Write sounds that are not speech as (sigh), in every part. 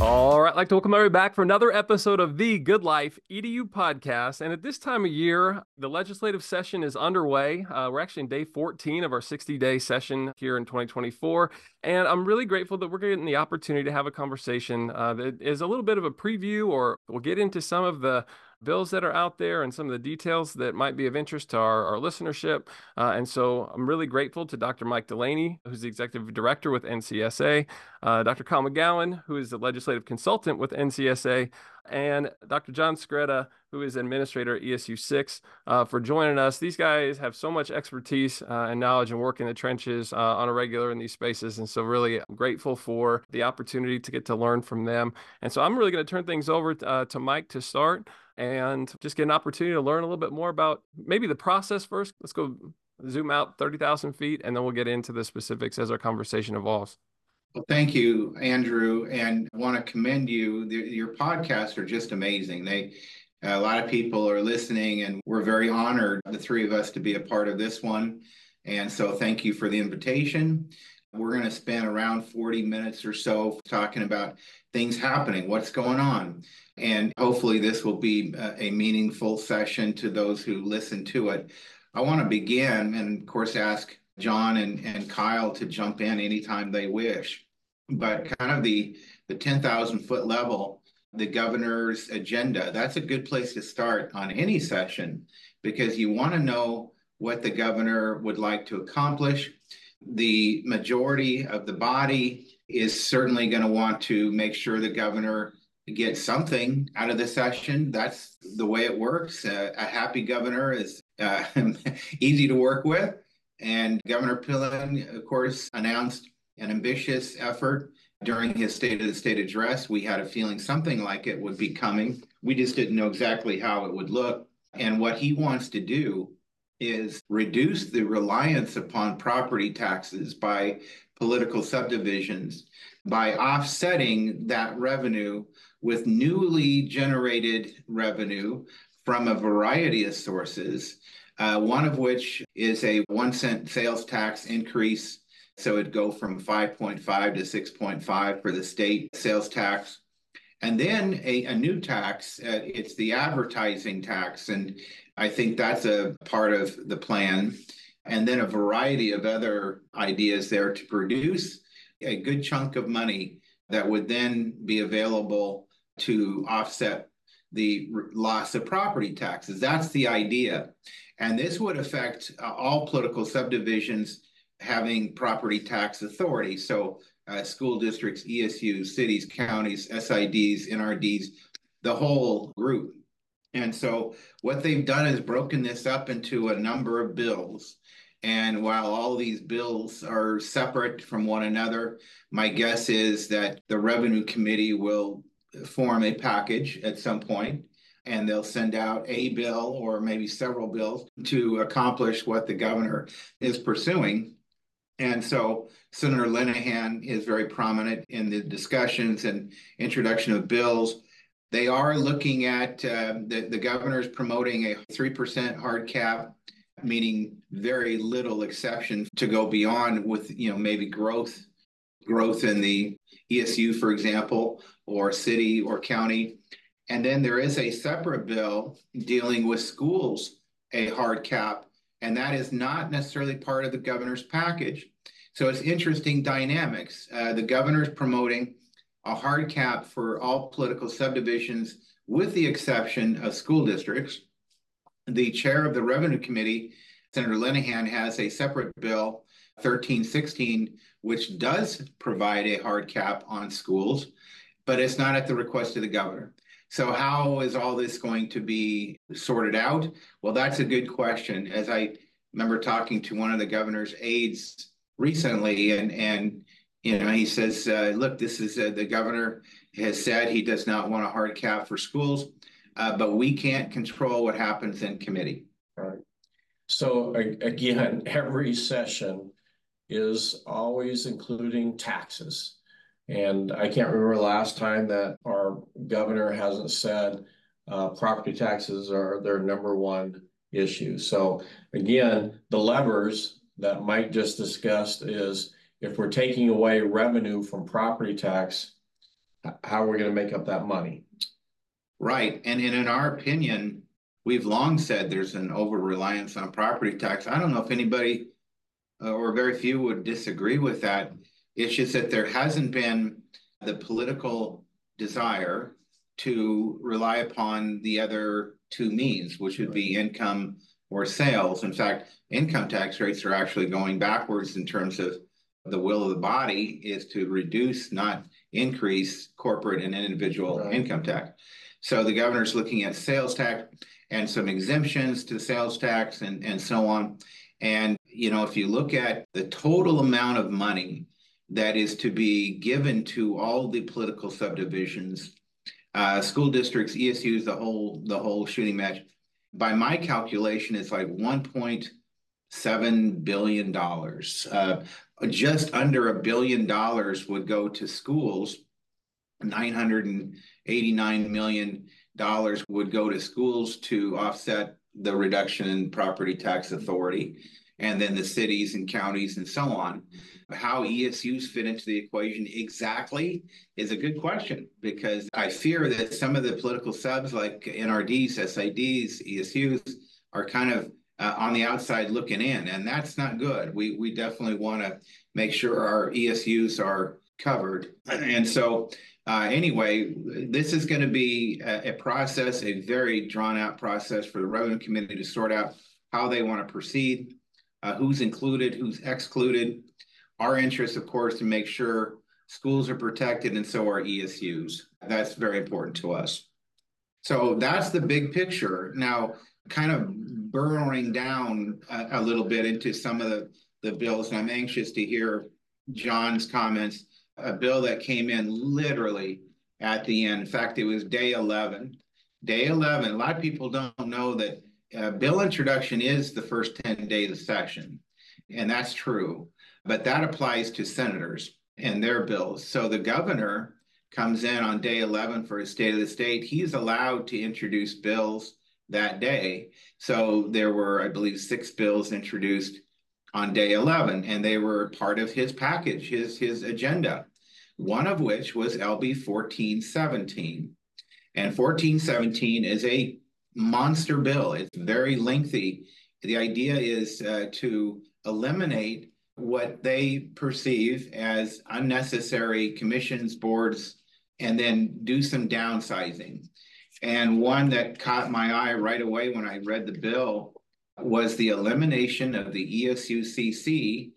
All right, like to welcome everybody back for another episode of the Good Life EDU podcast. And at this time of year, the legislative session is underway. Uh, we're actually in day 14 of our 60 day session here in 2024. And I'm really grateful that we're getting the opportunity to have a conversation uh, that is a little bit of a preview, or we'll get into some of the bills that are out there and some of the details that might be of interest to our, our listenership. Uh, and so I'm really grateful to Dr. Mike Dulaney, who's the executive director with NCSA, uh, Dr. Kyle McGowan, who is the legislative consultant with NCSA, and Dr. John Skretta, who is administrator at ESU 6, uh, for joining us. These guys have so much expertise uh, and knowledge and work in the trenches uh, on a regular in these spaces. And so, really I'm grateful for the opportunity to get to learn from them. And so, I'm really going to turn things over uh, to Mike to start and just get an opportunity to learn a little bit more about maybe the process first. Let's go zoom out 30,000 feet and then we'll get into the specifics as our conversation evolves. Well, thank you, Andrew, and I want to commend you. Your podcasts are just amazing. They a lot of people are listening, and we're very honored, the three of us, to be a part of this one. And so, thank you for the invitation. We're going to spend around 40 minutes or so talking about things happening, what's going on. And hopefully, this will be uh, a meaningful session to those who listen to it. I want to begin and, of course, ask John and, and Kyle to jump in anytime they wish. But kind of the, the 10,000 foot level, the governor's agenda, that's a good place to start on any session because you want to know what the governor would like to accomplish. The majority of the body is certainly going to want to make sure the governor gets something out of the session. That's the way it works. A happy governor is uh, (laughs) easy to work with. And Governor Pillen, of course, announced an ambitious effort during his State of the State address. We had a feeling something like it would be coming. We just didn't know exactly how it would look. And what he wants to do is reduce the reliance upon property taxes by political subdivisions by offsetting that revenue with newly generated revenue from a variety of sources, uh, one of which is a one cent sales tax increase. So it'd go from 5.5 to 6.5 for the state sales tax. And then a, a new tax, uh, it's the advertising tax. And I think that's a part of the plan. And then a variety of other ideas there to produce a good chunk of money that would then be available to offset the loss of property taxes. That's the idea. And this would affect uh, all political subdivisions having property tax authority. So uh, school districts, ESUs, cities, counties, SIDs, NRDs, the whole group. And so what they've done is broken this up into a number of bills. And while all these bills are separate from one another, my guess is that the Revenue Committee will form a package at some point and they'll send out a bill or maybe several bills to accomplish what the governor is pursuing. And so Senator Linehan is very prominent in the discussions and introduction of bills. They are looking at uh, the, the governor's promoting a 3% hard cap, meaning very little exception to go beyond with, you know, maybe growth, growth in the ESU, for example, or city or county. And then there is a separate bill dealing with schools, a hard cap, and that is not necessarily part of the governor's package. So it's interesting dynamics. Uh, the governor's promoting a hard cap for all political subdivisions, with the exception of school districts. The chair of the Revenue Committee, Senator Linehan, has a separate bill, 1316, which does provide a hard cap on schools, but it's not at the request of the governor. So how is all this going to be sorted out? Well, that's a good question. As I remember talking to one of the governor's aides recently, and and you know he says, uh, "Look, this is uh, the governor has said he does not want a hard cap for schools, uh, but we can't control what happens in committee." Right. So again, every session is always including taxes. And I can't remember last time that our governor hasn't said uh, property taxes are their number one issue. So again, the levers that Mike just discussed is if we're taking away revenue from property tax, how are we going to make up that money? Right. And, and in our opinion, we've long said there's an over reliance on property tax. I don't know if anybody uh, or very few would disagree with that. It's just that there hasn't been the political desire to rely upon the other two means, which would be income or sales. In fact, income tax rates are actually going backwards in terms of the will of the body is to reduce, not increase corporate and individual right. income tax. So the governor's looking at sales tax and some exemptions to sales tax and, and so on. And, you know, if you look at the total amount of money that is to be given to all the political subdivisions, uh, school districts, ESUs, the whole, the whole shooting match, by my calculation, it's like 1.7 billion dollars. Uh, just under a billion dollars would go to schools. 989 million dollars would go to schools to offset the reduction in property tax authority and then the cities and counties and so on. How ESUs fit into the equation exactly is a good question because I fear that some of the political subs like NRDs, SIDs, ESUs are kind of uh, on the outside looking in, and that's not good. We we definitely want to make sure our ESUs are covered, and so. Uh, anyway, this is going to be a, a process, a very drawn out process for the revenue committee to sort out how they want to proceed uh, who's included, who's excluded. Our interest, of course, to make sure schools are protected and so are ESUs. That's very important to us. So that's the big picture. Now, kind of burrowing down a, a little bit into some of the, the bills, and I'm anxious to hear John's comments. A bill that came in literally at the end. In fact, it was day 11. Day 11, a lot of people don't know that uh, bill introduction is the first 10 days of session, and that's true, but that applies to senators and their bills. So the governor comes in on day 11 for his state of the state. He's allowed to introduce bills that day. So there were, I believe, six bills introduced on day 11, and they were part of his package, his, his agenda, one of which was LB 1417. And 1417 is a monster bill. It's very lengthy. The idea is uh, to eliminate what they perceive as unnecessary commissions, boards, and then do some downsizing. And one that caught my eye right away when I read the bill was the elimination of the ESUCC.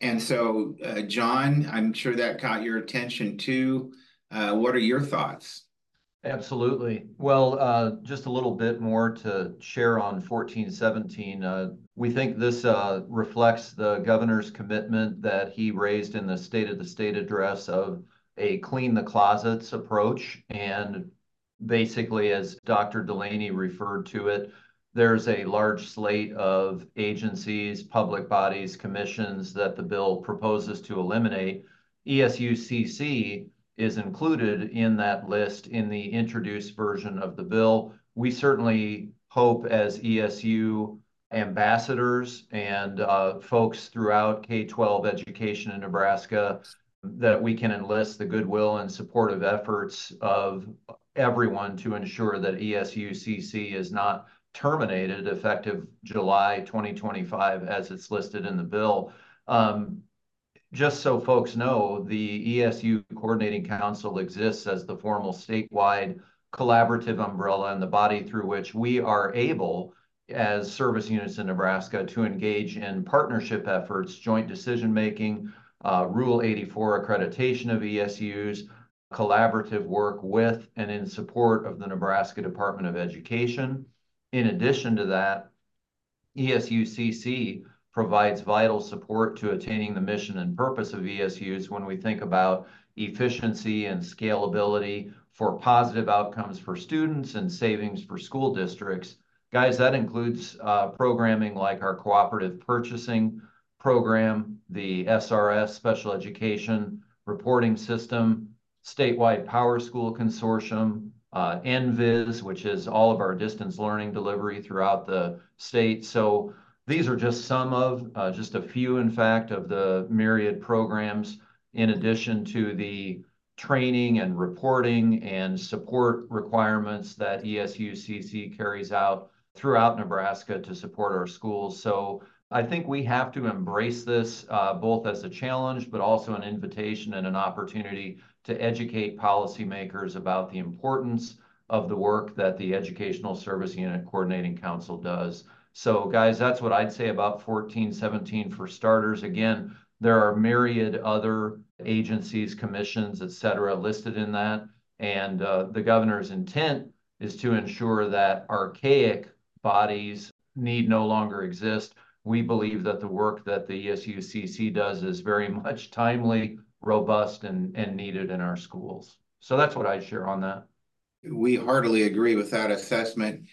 And so, uh, John, I'm sure that caught your attention too. Uh, what are your thoughts? Absolutely. Well, uh, just a little bit more to share on 1417. Uh, we think this uh, reflects the governor's commitment that he raised in the State of the State address of a clean the closets approach. And basically, as Dr. Dulaney referred to it, there's a large slate of agencies, public bodies, commissions that the bill proposes to eliminate. ESUCC is included in that list in the introduced version of the bill. We certainly hope as ESU ambassadors and uh, folks throughout K-12 education in Nebraska that we can enlist the goodwill and supportive efforts of everyone to ensure that ESUCC is not terminated effective July 2025 as it's listed in the bill. Um, just so folks know, the ESU Coordinating Council exists as the formal statewide collaborative umbrella and the body through which we are able as service units in Nebraska to engage in partnership efforts, joint decision making, uh, Rule 84 accreditation of ESUs, collaborative work with and in support of the Nebraska Department of Education. In addition to that, ESUCC provides vital support to attaining the mission and purpose of ESUs when we think about efficiency and scalability for positive outcomes for students and savings for school districts. Guys, that includes uh, programming like our cooperative purchasing program, the SRS Special Education Reporting System, Statewide Power School Consortium, uh, NVIS, which is all of our distance learning delivery throughout the state. So these are just some of, uh, just a few, in fact, of the myriad programs in addition to the training and reporting and support requirements that ESUCC carries out throughout Nebraska to support our schools. So I think we have to embrace this uh, both as a challenge, but also an invitation and an opportunity to educate policymakers about the importance of the work that the Educational Service Unit Coordinating Council does. So, guys, that's what I'd say about 1417 for starters. Again, there are myriad other agencies, commissions, et cetera, listed in that. And uh, the governor's intent is to ensure that archaic bodies need no longer exist. We believe that the work that the ESUCC does is very (laughs) much timely, robust, and, and needed in our schools. So that's what I'd share on that. We heartily agree with that assessment.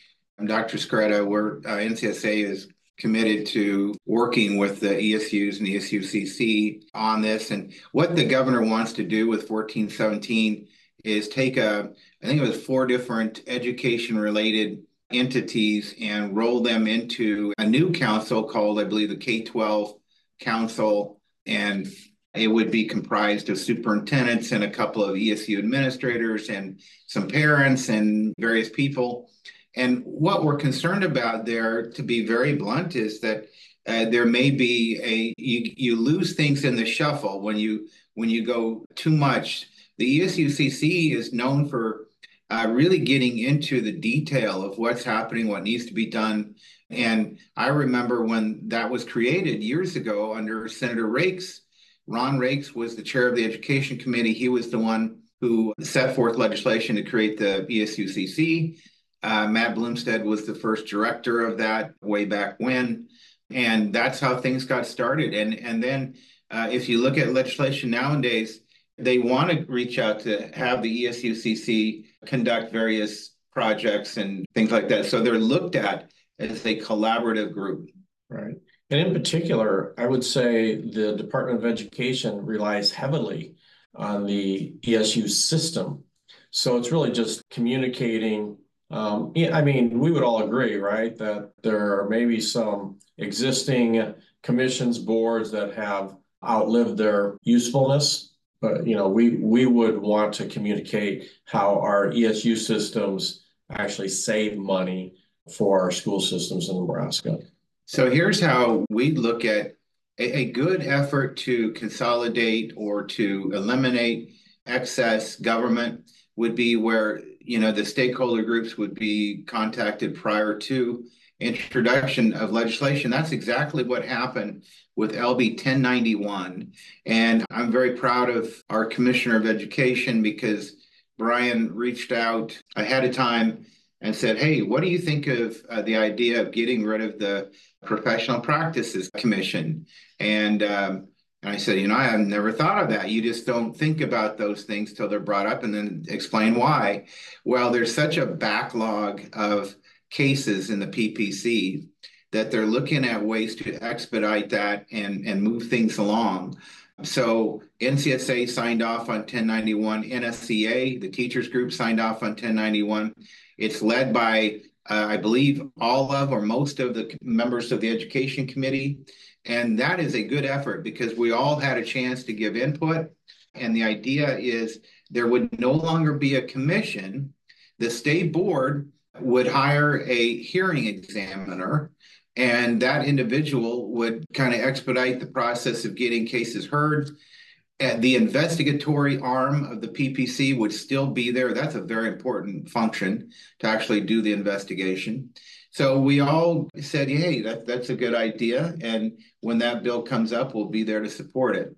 Dr. Skretta, we're, uh, NCSA is committed to working with the ESUs and the ESUCC on this. And what the governor wants to do with 1417 is take a, I think it was four different education related entities and roll them into a new council called, I believe, the K 12 Council. And it would be comprised of superintendents and a couple of ESU administrators and some parents and various people. And what we're concerned about there, to be very blunt, is that uh, there may be a you, you lose things in the shuffle when you when you go too much. The ESUCC is known for uh, really getting into the detail of what's happening, what needs to be done. And I remember when that was created years ago under Senator Raikes. Ron Raikes was the chair of the Education Committee. He was the one who set forth legislation to create the ESUCC. Uh, Matt Blomstedt was the first director of that way back when, and that's how things got started. And and then uh, if you look at legislation nowadays, they want to reach out to have the ESUCC conduct various projects and things like that. So they're looked at as a collaborative group. Right. And in particular, I would say the Department of Education relies heavily on the ESU system. So it's really just communicating um, yeah, I mean, we would all agree, right, that there are maybe some existing commissions, boards that have outlived their usefulness. But, you know, we, we would want to communicate how our ESU systems actually save money for our school systems in Nebraska. So here's how we look at a, a good effort to consolidate or to eliminate excess government would be where you know, the stakeholder groups would be contacted prior to introduction of legislation. That's exactly what happened with LB 1091. And I'm very proud of our Commissioner of Education because Brian reached out ahead of time and said, Hey, what do you think of uh, the idea of getting rid of the Professional Practices Commission? And um, and I said, you know, I have never thought of that. You just don't think about those things till they're brought up and then explain why. Well, there's such a backlog of cases in the PPC that they're looking at ways to expedite that and, and move things along. So NCSA signed off on 1091, NSEA, the teachers group signed off on 1091. It's led by, uh, I believe, all of or most of the members of the education committee. And that is a good effort because we all had a chance to give input. And the idea is there would no longer be a commission. The state board would hire a hearing examiner, and that individual would kind of expedite the process of getting cases heard. And the investigatory arm of the PPC would still be there. That's a very important function to actually do the investigation. So we all said, hey, that, that's a good idea. And when that bill comes up, we'll be there to support it.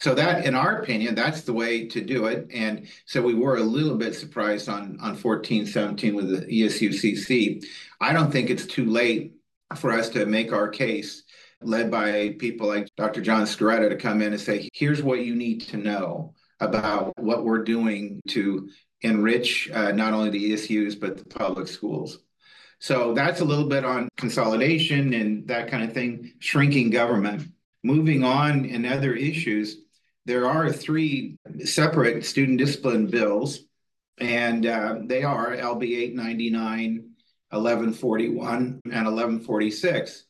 So that, in our opinion, that's the way to do it. And so we were a little bit surprised on, on 1417 with the ESUCC. I don't think it's too late for us to make our case led by people like Dr. John Skretta to come in and say, here's what you need to know about what we're doing to enrich uh, not only the ESUs, but the public schools. So that's a little bit on consolidation and that kind of thing, shrinking government. Moving on in other issues, there are three separate student discipline bills. And uh, they are LB 899, 1141, and 1146,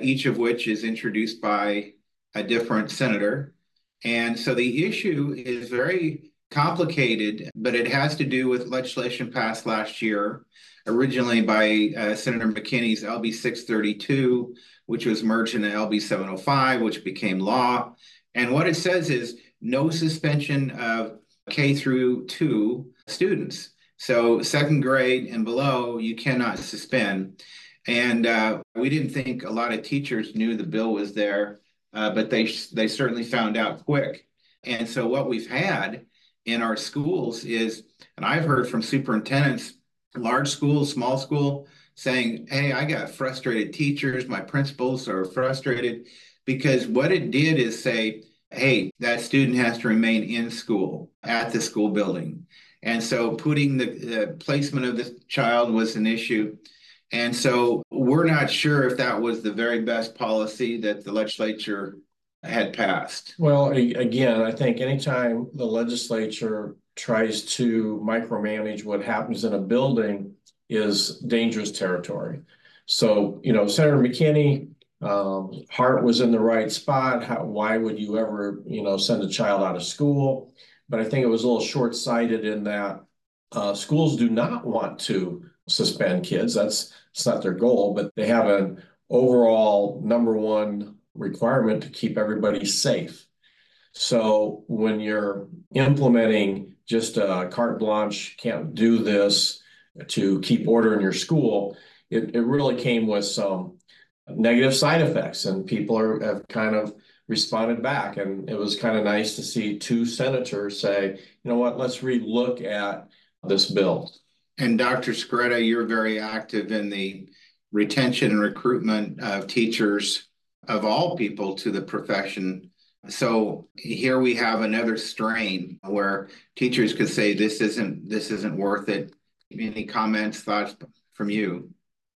each of which is introduced by a different senator. And so the issue is very complicated, but it has to do with legislation passed last year, originally by uh, Senator McKinney's LB 632, which was merged into LB 705, which became law. And what it says is no suspension of K through two students. So second grade and below, you cannot suspend. And uh, we didn't think a lot of teachers knew the bill was there, uh, but they they certainly found out quick. And so what we've had in our schools is, and I've heard from superintendents, large school, small school, saying, "Hey, I got frustrated teachers. My principals are frustrated." Because what it did is say, hey, that student has to remain in school at the school building. And so putting the, the placement of the child was an issue. And so we're not sure if that was the very best policy that the legislature had passed. Well, again, I think anytime the legislature tries to micromanage what happens in a building is dangerous territory. So, you know, Senator McKinney um, heart was in the right spot. How, why would you ever, you know, send a child out of school? But I think it was a little short-sighted in that uh, schools do not want to suspend kids. That's it's not their goal, but they have an overall number one requirement to keep everybody safe. So when you're implementing just a carte blanche, can't do this to keep order in your school, it, it really came with some negative side effects, and people are have kind of responded back. And it was kind of nice to see two senators say, you know what, let's relook at this bill. And Dr. Skretta, you're very active in the retention and recruitment of teachers of all people to the profession. So here we have another strain where teachers could say this isn't this isn't worth it. Any comments, thoughts from you?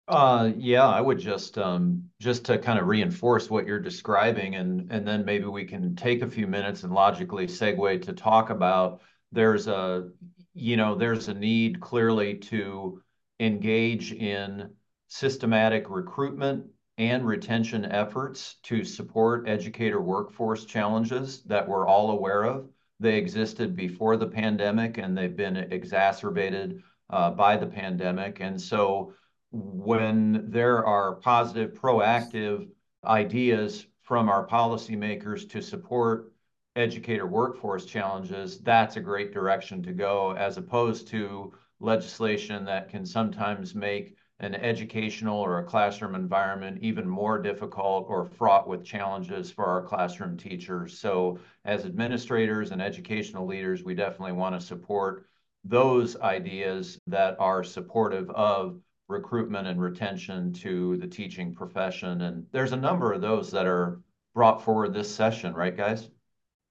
Uh, yeah, I would just um, just to kind of reinforce what you're describing, and and then maybe we can take a few minutes and logically segue to talk about there's a you know there's a need clearly to engage in systematic recruitment and retention efforts to support educator workforce challenges that we're all aware of. They existed before the pandemic and they've been exacerbated uh, by the pandemic, and so when there are positive, proactive ideas from our policymakers to support educator workforce challenges, that's a great direction to go, as opposed to legislation that can sometimes make an educational or a classroom environment even more difficult or fraught with challenges for our classroom teachers. So as administrators and educational leaders, we definitely want to support those ideas that are supportive of recruitment and retention to the teaching profession. And there's a number of those that are brought forward this session, right, guys?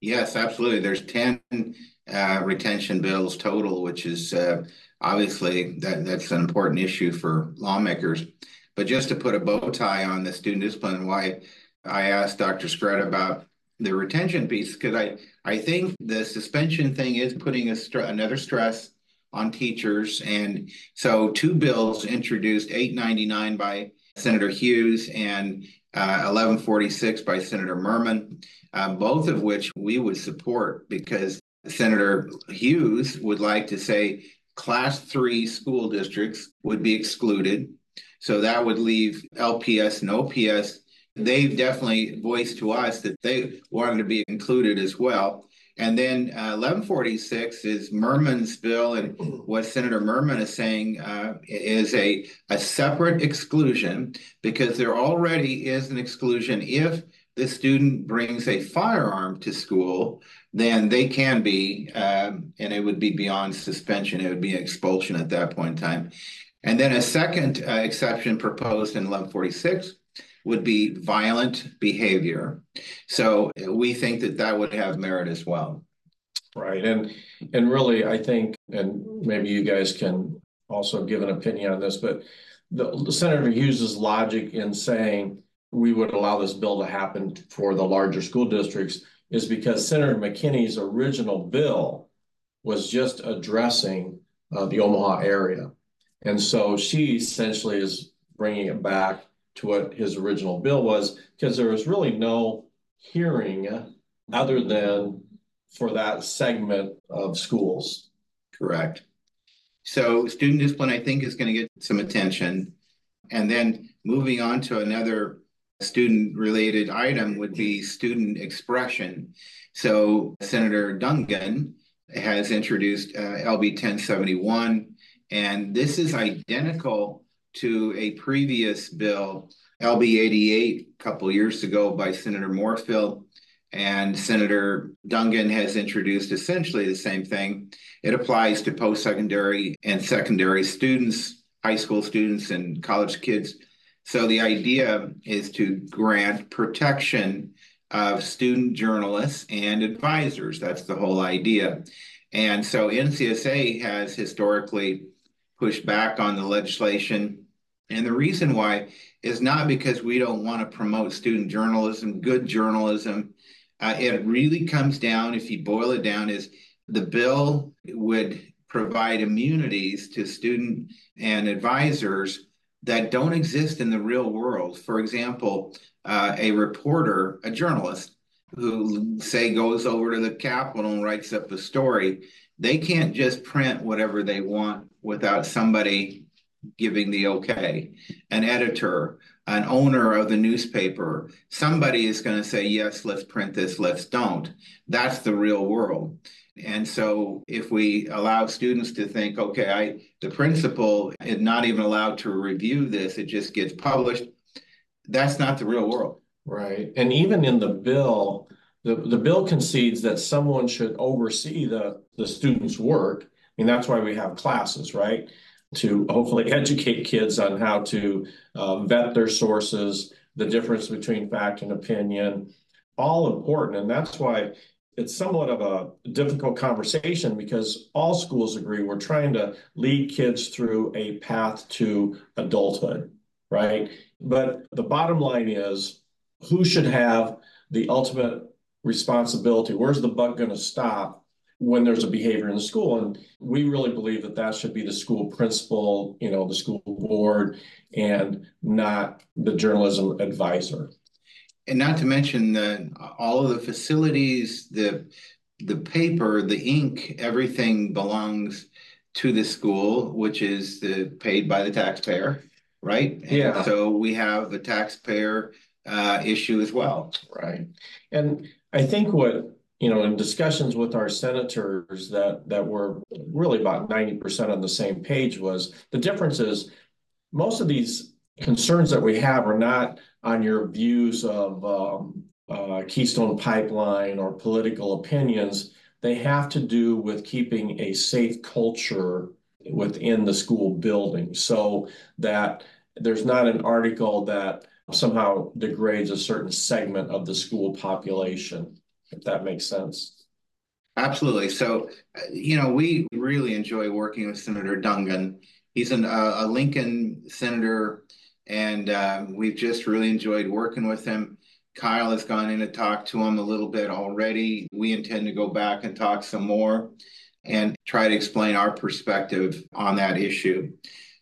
Yes, absolutely. There's 10 uh, retention bills total, which is uh, obviously that, that's an important issue for lawmakers. But just to put a bow tie on the student discipline, why I asked Dr. Skretta about the retention piece, because I, I think the suspension thing is putting a st another stress on teachers. And so two bills introduced 899 by Senator Hughes and uh, 1146 by Senator Murman, uh, both of which we would support because Senator Hughes would like to say class three school districts would be excluded. So that would leave LPS and OPS. They've definitely voiced to us that they wanted to be included as well. And then uh, 1146 is Murman's bill, and what Senator Murman is saying uh, is a, a separate exclusion because there already is an exclusion if the student brings a firearm to school, then they can be, um, and it would be beyond suspension. It would be expulsion at that point in time. And then a second uh, exception proposed in 1146 would be violent behavior. So we think that that would have merit as well. Right. And and really, I think, and maybe you guys can also give an opinion on this, but the, Senator Hughes's logic in saying we would allow this bill to happen for the larger school districts is because Senator McKinney's original bill was just addressing uh, the Omaha area. And so she essentially is bringing it back to what his original bill was because there was really no hearing other than for that segment of schools. Correct. So student discipline, I think, is going to get some attention. And then moving on to another student related item would be student expression. So Senator Dungan has introduced uh, LB 1071, and this is identical to a previous bill, LB 88, a couple years ago by Senator Morfeld. And Senator Dungan has introduced essentially the same thing. It applies to post secondary and secondary students, high school students, and college kids. So the idea is to grant protection of student journalists and advisors. That's the whole idea. And so NCSA has historically pushed back on the legislation. And the reason why is not because we don't want to promote student journalism, good journalism. Uh, it really comes down, if you boil it down, is the bill would provide immunities to student and advisors that don't exist in the real world. For example, uh, a reporter, a journalist, who say goes over to the Capitol and writes up a story, they can't just print whatever they want without somebody giving the okay. An editor, an owner of the newspaper, somebody is going to say, yes, let's print this, let's don't. That's the real world. And so if we allow students to think, okay, I the principal is not even allowed to review this, it just gets published, that's not the real world. Right. And even in the bill, the, the bill concedes that someone should oversee the, the student's work. I mean, that's why we have classes, right? To hopefully educate kids on how to uh, vet their sources, the difference between fact and opinion, all important. And that's why it's somewhat of a difficult conversation because all schools agree we're trying to lead kids through a path to adulthood, right? But the bottom line is who should have the ultimate responsibility? Where's the buck going to stop when there's a behavior in the school? And we really believe that that should be the school principal, you know, the school board, and not the journalism advisor and not to mention the all of the facilities, the the paper, the ink, everything belongs to the school, which is the, paid by the taxpayer, right? And yeah. So we have a taxpayer uh, issue as well. Right. And I think what you know in discussions with our senators that that were really about 90% on the same page was the difference is most of these concerns that we have are not on your views of um, uh, Keystone Pipeline or political opinions. They have to do with keeping a safe culture within the school building so that there's not an article that somehow degrades a certain segment of the school population, if that makes sense. Absolutely. So, you know, we really enjoy working with Senator Dungan. He's an, uh, a Lincoln senator and uh, we've just really enjoyed working with him. Kyle has gone in to talk to him a little bit already. We intend to go back and talk some more and try to explain our perspective on that issue.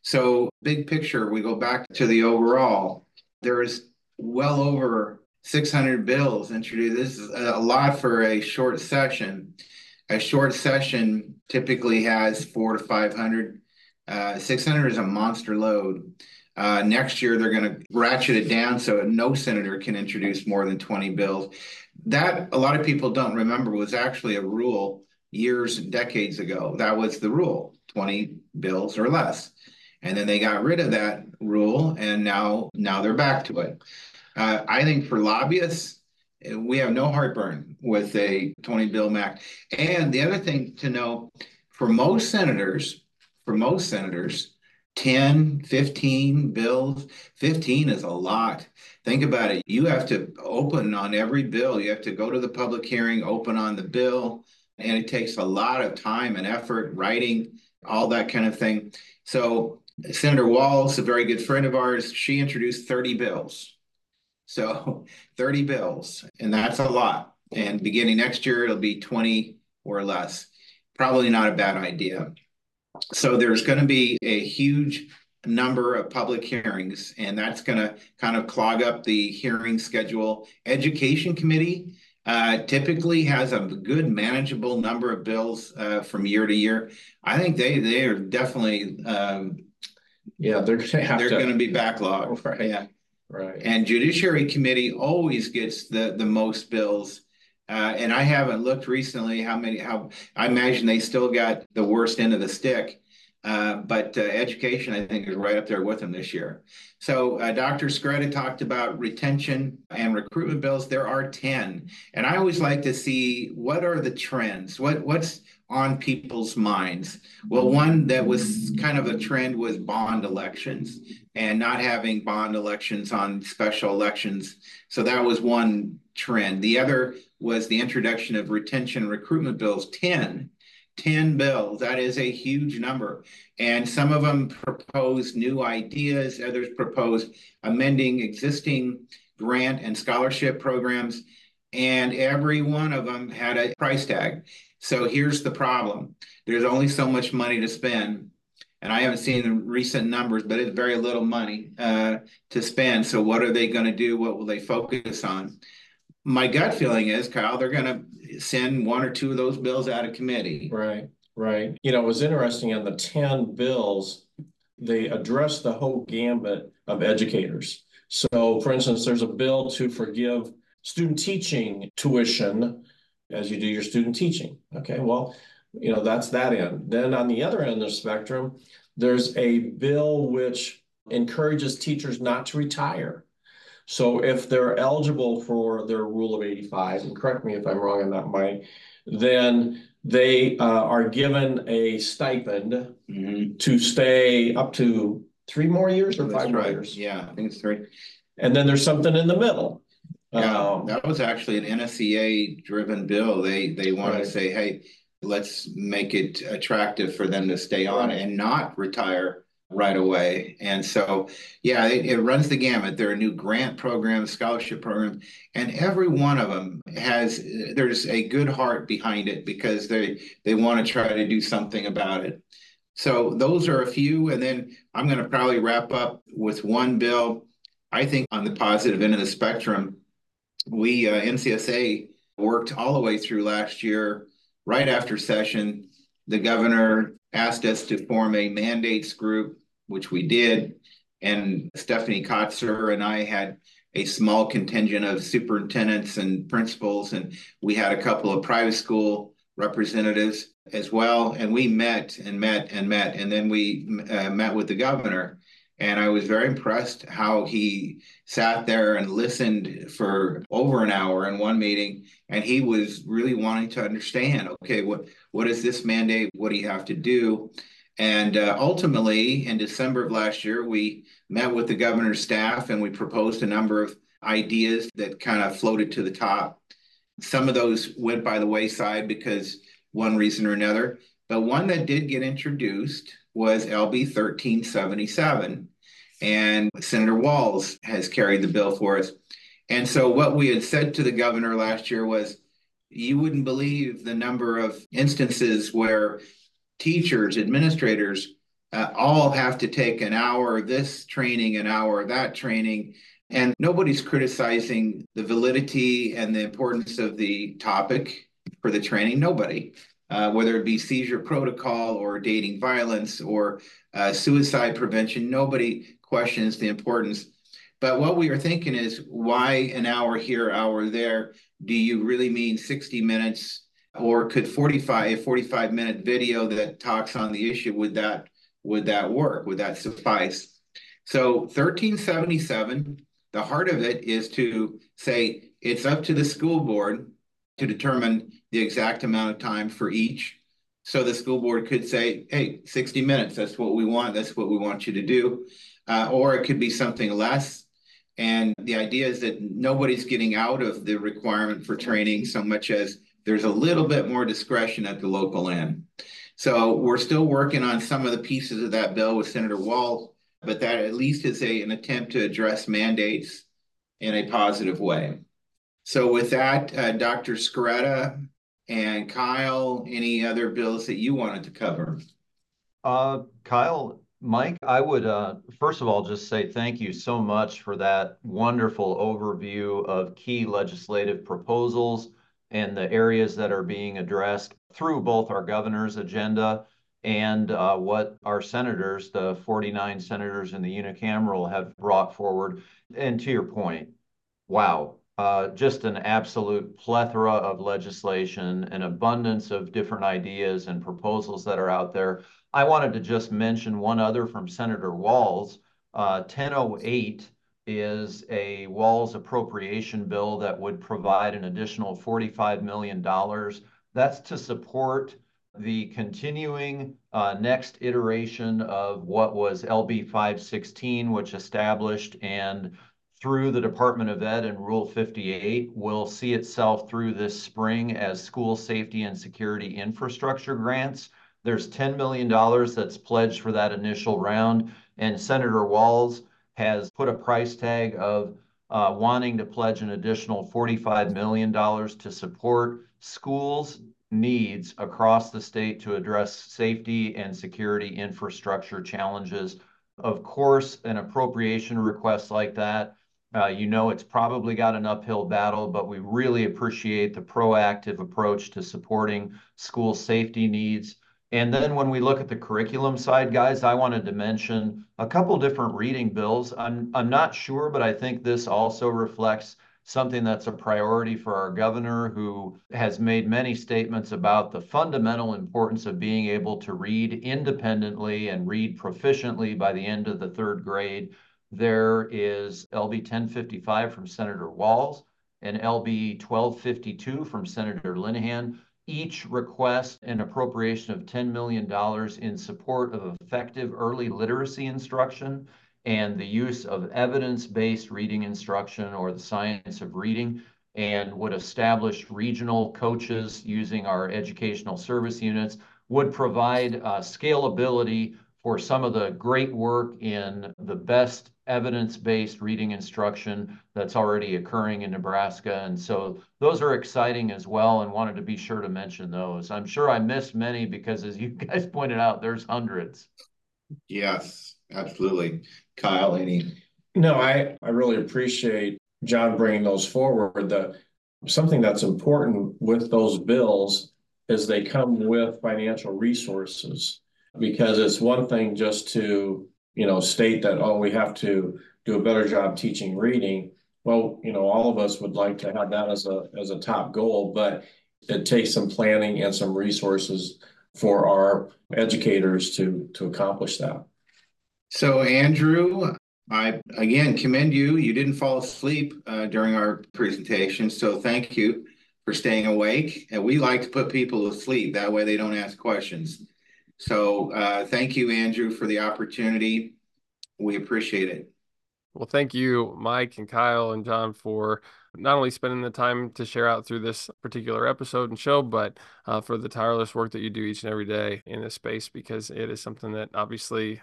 So, big picture, we go back to the overall. There's well over 600 bills introduced. This is a lot for a short session. A short session typically has four to 500. Uh, 600 is a monster load. Uh, next year, they're going to ratchet it down so no senator can introduce more than 20 bills. That, a lot of people don't remember, was actually a rule years and decades ago. That was the rule 20 bills or less. And then they got rid of that rule, and now, now they're back to it. Uh, I think for lobbyists, we have no heartburn with a 20 bill MAC. And the other thing to know for most senators, for most senators, 10, 15 bills. 15 is a lot. Think about it. You have to open on every bill. You have to go to the public hearing, open on the bill, and it takes a lot of time and effort, writing, all that kind of thing. So Senator Walz, a very good friend of ours, she introduced 30 bills. So (laughs) 30 bills, and that's a lot. And beginning next year, it'll be 20 or less. Probably not a bad idea. So there's going to be a huge number of public hearings, and that's going to kind of clog up the hearing schedule. Education Committee uh, typically has a good manageable number of bills uh, from year to year. I think they they are definitely um, yeah they're gonna they're to, going to be backlogged. Right. Yeah, right. and Judiciary Committee always gets the the most bills. Uh, and I haven't looked recently how many how I imagine they still got the worst end of the stick. Uh, but uh, education, I think, is right up there with them this year. So uh, Dr. Skretta talked about retention and recruitment bills. There are 10. And I always like to see what are the trends? What What's on people's minds? Well, one that was kind of a trend was bond elections and not having bond elections on special elections. So that was one trend. The other was the introduction of retention recruitment bills, 10 10 bills. That is a huge number. And some of them proposed new ideas, others proposed amending existing grant and scholarship programs. And every one of them had a price tag. So here's the problem there's only so much money to spend. And I haven't seen the recent numbers, but it's very little money uh, to spend. So, what are they going to do? What will they focus on? My gut feeling is, Kyle, they're going to send one or two of those bills out of committee. Right, right. You know, it was interesting on the 10 bills, they addressed the whole gambit of educators. So, for instance, there's a bill to forgive student teaching tuition as you do your student teaching. Okay, well, you know, that's that end. Then on the other end of the spectrum, there's a bill which encourages teachers not to retire. So if they're eligible for their rule of 85, and correct me if I'm wrong on that, Mike, then they uh, are given a stipend Mm-hmm. to stay up to three more years or That's five more right. years. Yeah, I think it's three. And then there's something in the middle. Yeah, Um, that was actually an NSEA driven bill. They they want Right. to say, hey, let's make it attractive for them to stay on and not retire right away. And so, yeah, it, it runs the gamut. There are new grant programs, scholarship programs, and every one of them has there's a good heart behind it because they they want to try to do something about it. So those are a few, and then I'm going to probably wrap up with one bill. I think on the positive end of the spectrum, we uh, NCSA worked all the way through last year. Right after session, the governor asked us to form a mandates group, which we did, and Stephanie Kotzer and I had a small contingent of superintendents and principals, and we had a couple of private school representatives as well. And we met and met and met, and then we uh, met with the governor. And I was very impressed how he sat there and listened for over an hour in one meeting. And he was really wanting to understand, okay, what, what is this mandate? What do you have to do? And uh, ultimately, in December of last year, we met with the governor's staff and we proposed a number of ideas that kind of floated to the top. Some of those went by the wayside because one reason or another. But one that did get introduced was LB 1377. And Senator Walz has carried the bill for us. And so, what we had said to the governor last year was you wouldn't believe the number of instances where teachers, administrators, uh, all have to take an hour of this training, an hour of that training. And nobody's criticizing the validity and the importance of the topic for the training. Nobody, uh, whether it be seizure protocol or dating violence or uh, suicide prevention, nobody questions the importance. But what we are thinking is why an hour here, hour there? Do you really mean 60 minutes? Or could 45, a 45 minute video that talks on the issue, would that would that work? Would that suffice? So 1377, the heart of it is to say it's up to the school board to determine the exact amount of time for each. So the school board could say, hey, 60 minutes, that's what we want, that's what we want you to do. Uh, or it could be something less. And the idea is that nobody's getting out of the requirement for training so much as there's a little bit more discretion at the local end. So we're still working on some of the pieces of that bill with Senator Walz, but that at least is a, an attempt to address mandates in a positive way. So with that, uh, Dr. Skretta and Kyle, any other bills that you wanted to cover? Uh, Kyle, Mike, I would uh, first of all just say thank you so much for that wonderful overview of key legislative proposals and the areas that are being addressed through both our governor's agenda and uh, what our senators, the 49 senators in the unicameral, have brought forward. And to your point, wow, uh, just an absolute plethora of legislation, an abundance of different ideas and proposals that are out there. I wanted to just mention one other from Senator Walz. Uh, 1008 is a Walz appropriation bill that would provide an additional $45 million. That's to support the continuing uh, next iteration of what was LB 516, which established and through the Department of Ed and Rule 58 will see itself through this spring as school safety and security infrastructure grants. There's $10 million that's pledged for that initial round, and Senator Walz has put a price tag of uh, wanting to pledge an additional $45 million to support schools needs across the state to address safety and security infrastructure challenges. Of course, an appropriation request like that, uh, you know it's probably got an uphill battle, but we really appreciate the proactive approach to supporting school safety needs. And then when we look at the curriculum side, guys, I wanted to mention a couple different reading bills. I'm, I'm not sure, but I think this also reflects something that's a priority for our governor, who has made many statements about the fundamental importance of being able to read independently and read proficiently by the end of the third grade. There is LB 1055 from Senator Walz and LB 1252 from Senator Linehan. Each request an appropriation of $10 million in support of effective early literacy instruction and the use of evidence-based reading instruction or the science of reading and would establish regional coaches using our educational service units, would provide uh, scalability for some of the great work in the best evidence-based reading instruction that's already occurring in Nebraska. And so those are exciting as well and wanted to be sure to mention those. I'm sure I missed many because as you (laughs) guys pointed out, there's hundreds. Yes, absolutely. Kyle, any? No, I, I really appreciate John bringing those forward. The something that's important with those bills is they come with financial resources because it's one thing just to you know state that oh we have to do a better job teaching reading well you know all of us would like to have that as a as a top goal but it takes some planning and some resources for our educators to to accomplish that so, Andrew, I again commend you. You didn't fall asleep uh, during our presentation, so thank you for staying awake. And we like to put people to sleep that way they don't ask questions. So, uh, thank you, Andrew, for the opportunity. We appreciate it. Well, thank you, Mike and Kyle and John, for not only spending the time to share out through this particular episode and show, but uh, for the tireless work that you do each and every day in this space, because it is something that obviously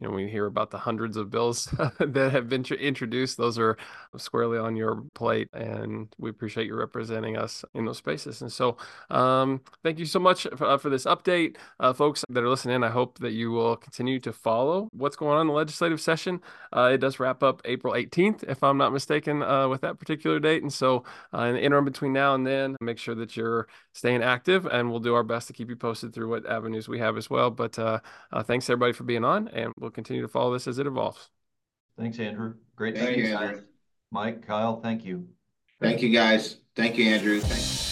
you know, we hear about the hundreds of bills (laughs) that have been introduced. Those are squarely on your plate, and we appreciate you representing us in those spaces. And so, um, thank you so much for, uh, for this update, uh, folks that are listening. I hope that you will continue to follow what's going on in the legislative session. Uh, it does wrap up April 18th, if I'm not mistaken, uh, with that particular date. And so, uh, in the interim between now and then, make sure that you're staying active, and we'll do our best to keep you posted through what avenues we have as well. But uh, thanks everybody for being on, and continue to follow this as it evolves. Thanks, Andrew. Great. Thank you, Andrew. Mike, Kyle, thank you. Thank you, guys. Thank you, Andrew. Thanks.